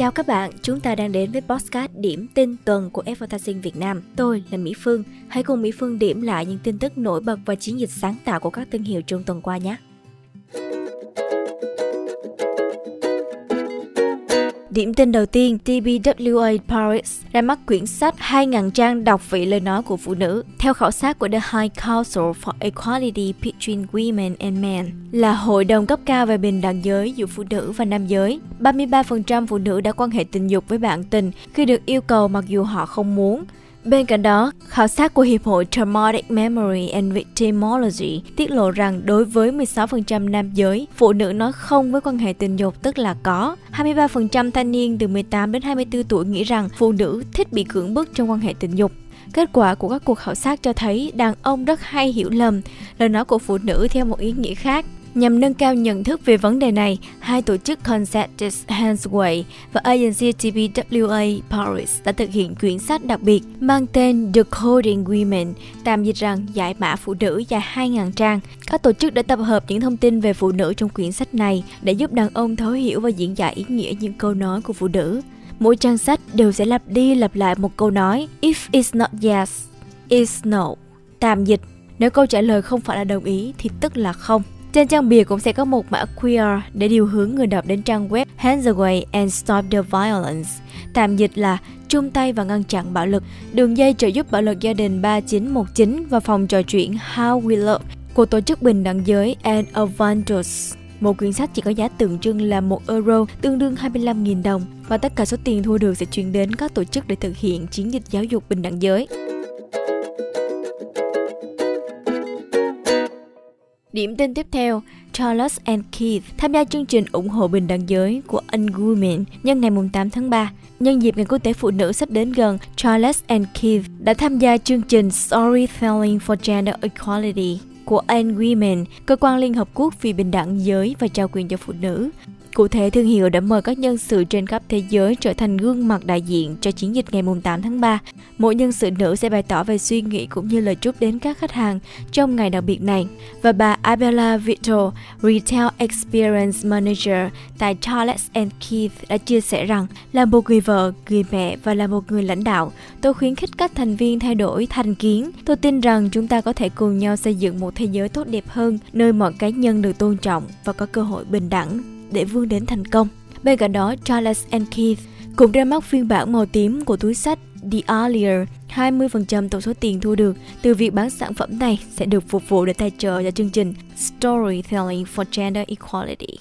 Chào các bạn, chúng ta đang đến với podcast điểm tin tuần của Advertising Việt Nam. Tôi là Mỹ Phương. Hãy cùng Mỹ Phương điểm lại những tin tức nổi bật và chiến dịch sáng tạo của các thương hiệu trong tuần qua nhé. Điểm tin đầu tiên, TBWA Paris ra mắt quyển sách 2.000 trang đọc vị lời nói của phụ nữ. Theo khảo sát của The High Council for Equality Between Women and Men, là hội đồng cấp cao về bình đẳng giới giữa phụ nữ và nam giới. 33% phụ nữ đã quan hệ tình dục với bạn tình khi được yêu cầu mặc dù họ không muốn. Bên cạnh đó, khảo sát của Hiệp hội Traumatic Memory and Victimology tiết lộ rằng đối với 16% nam giới, phụ nữ nói không với quan hệ tình dục tức là có. 23% thanh niên từ 18 đến 24 tuổi nghĩ rằng phụ nữ thích bị cưỡng bức trong quan hệ tình dục. Kết quả của các cuộc khảo sát cho thấy đàn ông rất hay hiểu lầm lời nói của phụ nữ theo một ý nghĩa khác. Nhằm nâng cao nhận thức về vấn đề này, hai tổ chức Concerted Handsway và agency TBWA Paris đã thực hiện quyển sách đặc biệt mang tên The Coding Women, tạm dịch rằng giải mã phụ nữ dài 2.000 trang. Các tổ chức đã tập hợp những thông tin về phụ nữ trong quyển sách này để giúp đàn ông thấu hiểu và diễn giải ý nghĩa những câu nói của phụ nữ. Mỗi trang sách đều sẽ lặp đi lặp lại một câu nói If it's not yes, it's no. Tạm dịch, nếu câu trả lời không phải là đồng ý thì tức là không. Trên trang bìa cũng sẽ có một mã QR để điều hướng người đọc đến trang web Hands Away and Stop the Violence, tạm dịch là chung tay và ngăn chặn bạo lực, đường dây trợ giúp bạo lực gia đình 3919 và phòng trò chuyện How We Love của tổ chức bình đẳng giới and Avantos. Một quyển sách chỉ có giá tượng trưng là 1 euro, tương đương 25.000 đồng và tất cả số tiền thu được sẽ chuyển đến các tổ chức để thực hiện chiến dịch giáo dục bình đẳng giới. Điểm tin tiếp theo, Charles and Keith tham gia chương trình ủng hộ bình đẳng giới của Unwomen nhân ngày 8 tháng 3. Nhân dịp Ngày Quốc tế Phụ nữ sắp đến gần, Charles and Keith đã tham gia chương trình Storytelling for Gender Equality của Unwomen, cơ quan Liên Hợp Quốc vì bình đẳng giới và trao quyền cho phụ nữ. Cụ thể, thương hiệu đã mời các nhân sự trên khắp thế giới trở thành gương mặt đại diện cho chiến dịch ngày 8 tháng 3. Mỗi nhân sự nữ sẽ bày tỏ về suy nghĩ cũng như lời chúc đến các khách hàng trong ngày đặc biệt này. Và bà Abella Vito, Retail Experience Manager tại Charles and Keith đã chia sẻ rằng là một người vợ, người mẹ và là một người lãnh đạo, tôi khuyến khích các thành viên thay đổi thành kiến. Tôi tin rằng chúng ta có thể cùng nhau xây dựng một thế giới tốt đẹp hơn, nơi mọi cá nhân được tôn trọng và có cơ hội bình đẳng để vươn đến thành công. Bên cạnh đó, Charles and Keith cũng ra mắt phiên bản màu tím của túi sách The Allier. 20% tổng số tiền thu được từ việc bán sản phẩm này sẽ được phục vụ để tài trợ cho chương trình Storytelling for Gender Equality.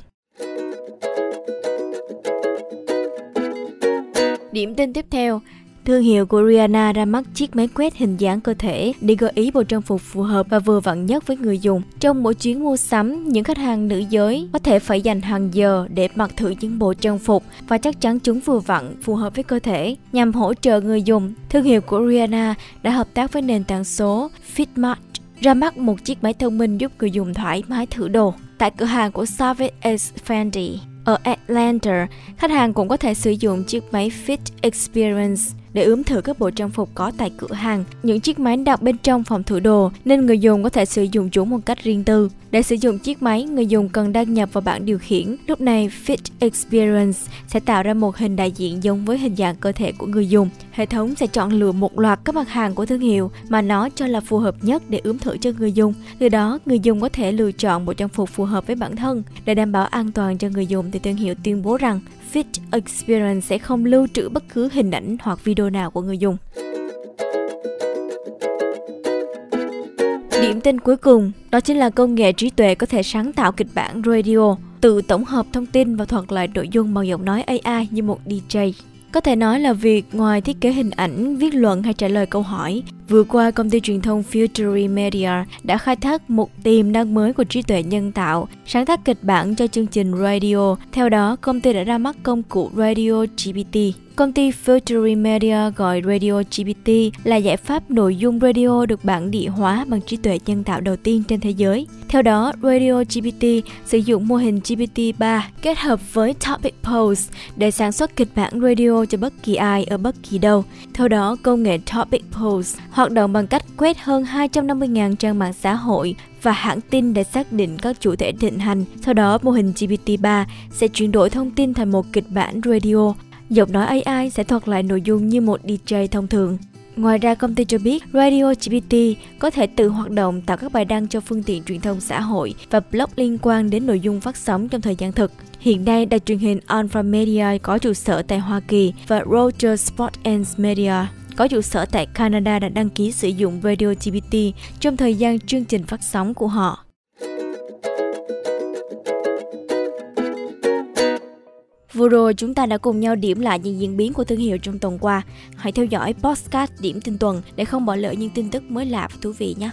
Điểm tin tiếp theo, Thương hiệu của Rihanna ra mắt chiếc máy quét hình dáng cơ thể để gợi ý bộ trang phục phù hợp và vừa vặn nhất với người dùng. Trong mỗi chuyến mua sắm, những khách hàng nữ giới có thể phải dành hàng giờ để mặc thử những bộ trang phục và chắc chắn chúng vừa vặn phù hợp với cơ thể. Nhằm hỗ trợ người dùng, thương hiệu của Rihanna đã hợp tác với nền tảng số Fitmart ra mắt một chiếc máy thông minh giúp người dùng thoải mái thử đồ. Tại cửa hàng của Savage X Fendi ở Atlanta, khách hàng cũng có thể sử dụng chiếc máy Fit Experience để ướm thử các bộ trang phục có tại cửa hàng. Những chiếc máy đặt bên trong phòng thử đồ nên người dùng có thể sử dụng chúng một cách riêng tư. Để sử dụng chiếc máy, người dùng cần đăng nhập vào bảng điều khiển. Lúc này, Fit Experience sẽ tạo ra một hình đại diện giống với hình dạng cơ thể của người dùng. Hệ thống sẽ chọn lựa một loạt các mặt hàng của thương hiệu mà nó cho là phù hợp nhất để ướm thử cho người dùng. Từ đó, người dùng có thể lựa chọn bộ trang phục phù hợp với bản thân. Để đảm bảo an toàn cho người dùng thì thương hiệu tuyên bố rằng Fit Experience sẽ không lưu trữ bất cứ hình ảnh hoặc video nào của người dùng. Điểm tin cuối cùng, đó chính là công nghệ trí tuệ có thể sáng tạo kịch bản radio, tự tổng hợp thông tin và thuật lại nội dung bằng giọng nói AI như một DJ. Có thể nói là việc ngoài thiết kế hình ảnh, viết luận hay trả lời câu hỏi, vừa qua công ty truyền thông Futury Media đã khai thác một tiềm năng mới của trí tuệ nhân tạo, sáng tác kịch bản cho chương trình radio. Theo đó, công ty đã ra mắt công cụ Radio GPT Công ty Futury Media gọi Radio GPT là giải pháp nội dung radio được bản địa hóa bằng trí tuệ nhân tạo đầu tiên trên thế giới. Theo đó, Radio GPT sử dụng mô hình GPT-3 kết hợp với Topic Pulse để sản xuất kịch bản radio cho bất kỳ ai ở bất kỳ đâu. Theo đó, công nghệ Topic Pulse hoạt động bằng cách quét hơn 250.000 trang mạng xã hội và hãng tin để xác định các chủ thể thịnh hành. Sau đó, mô hình GPT-3 sẽ chuyển đổi thông tin thành một kịch bản radio Giọng nói AI sẽ thuật lại nội dung như một DJ thông thường. Ngoài ra, công ty cho biết Radio GPT có thể tự hoạt động tạo các bài đăng cho phương tiện truyền thông xã hội và blog liên quan đến nội dung phát sóng trong thời gian thực. Hiện nay, đài truyền hình Alpha Media có trụ sở tại Hoa Kỳ và Roger Sport and Media có trụ sở tại Canada đã đăng ký sử dụng Radio GPT trong thời gian chương trình phát sóng của họ. Vừa rồi chúng ta đã cùng nhau điểm lại những diễn biến của thương hiệu trong tuần qua. Hãy theo dõi podcast điểm tin tuần để không bỏ lỡ những tin tức mới lạ và thú vị nhé.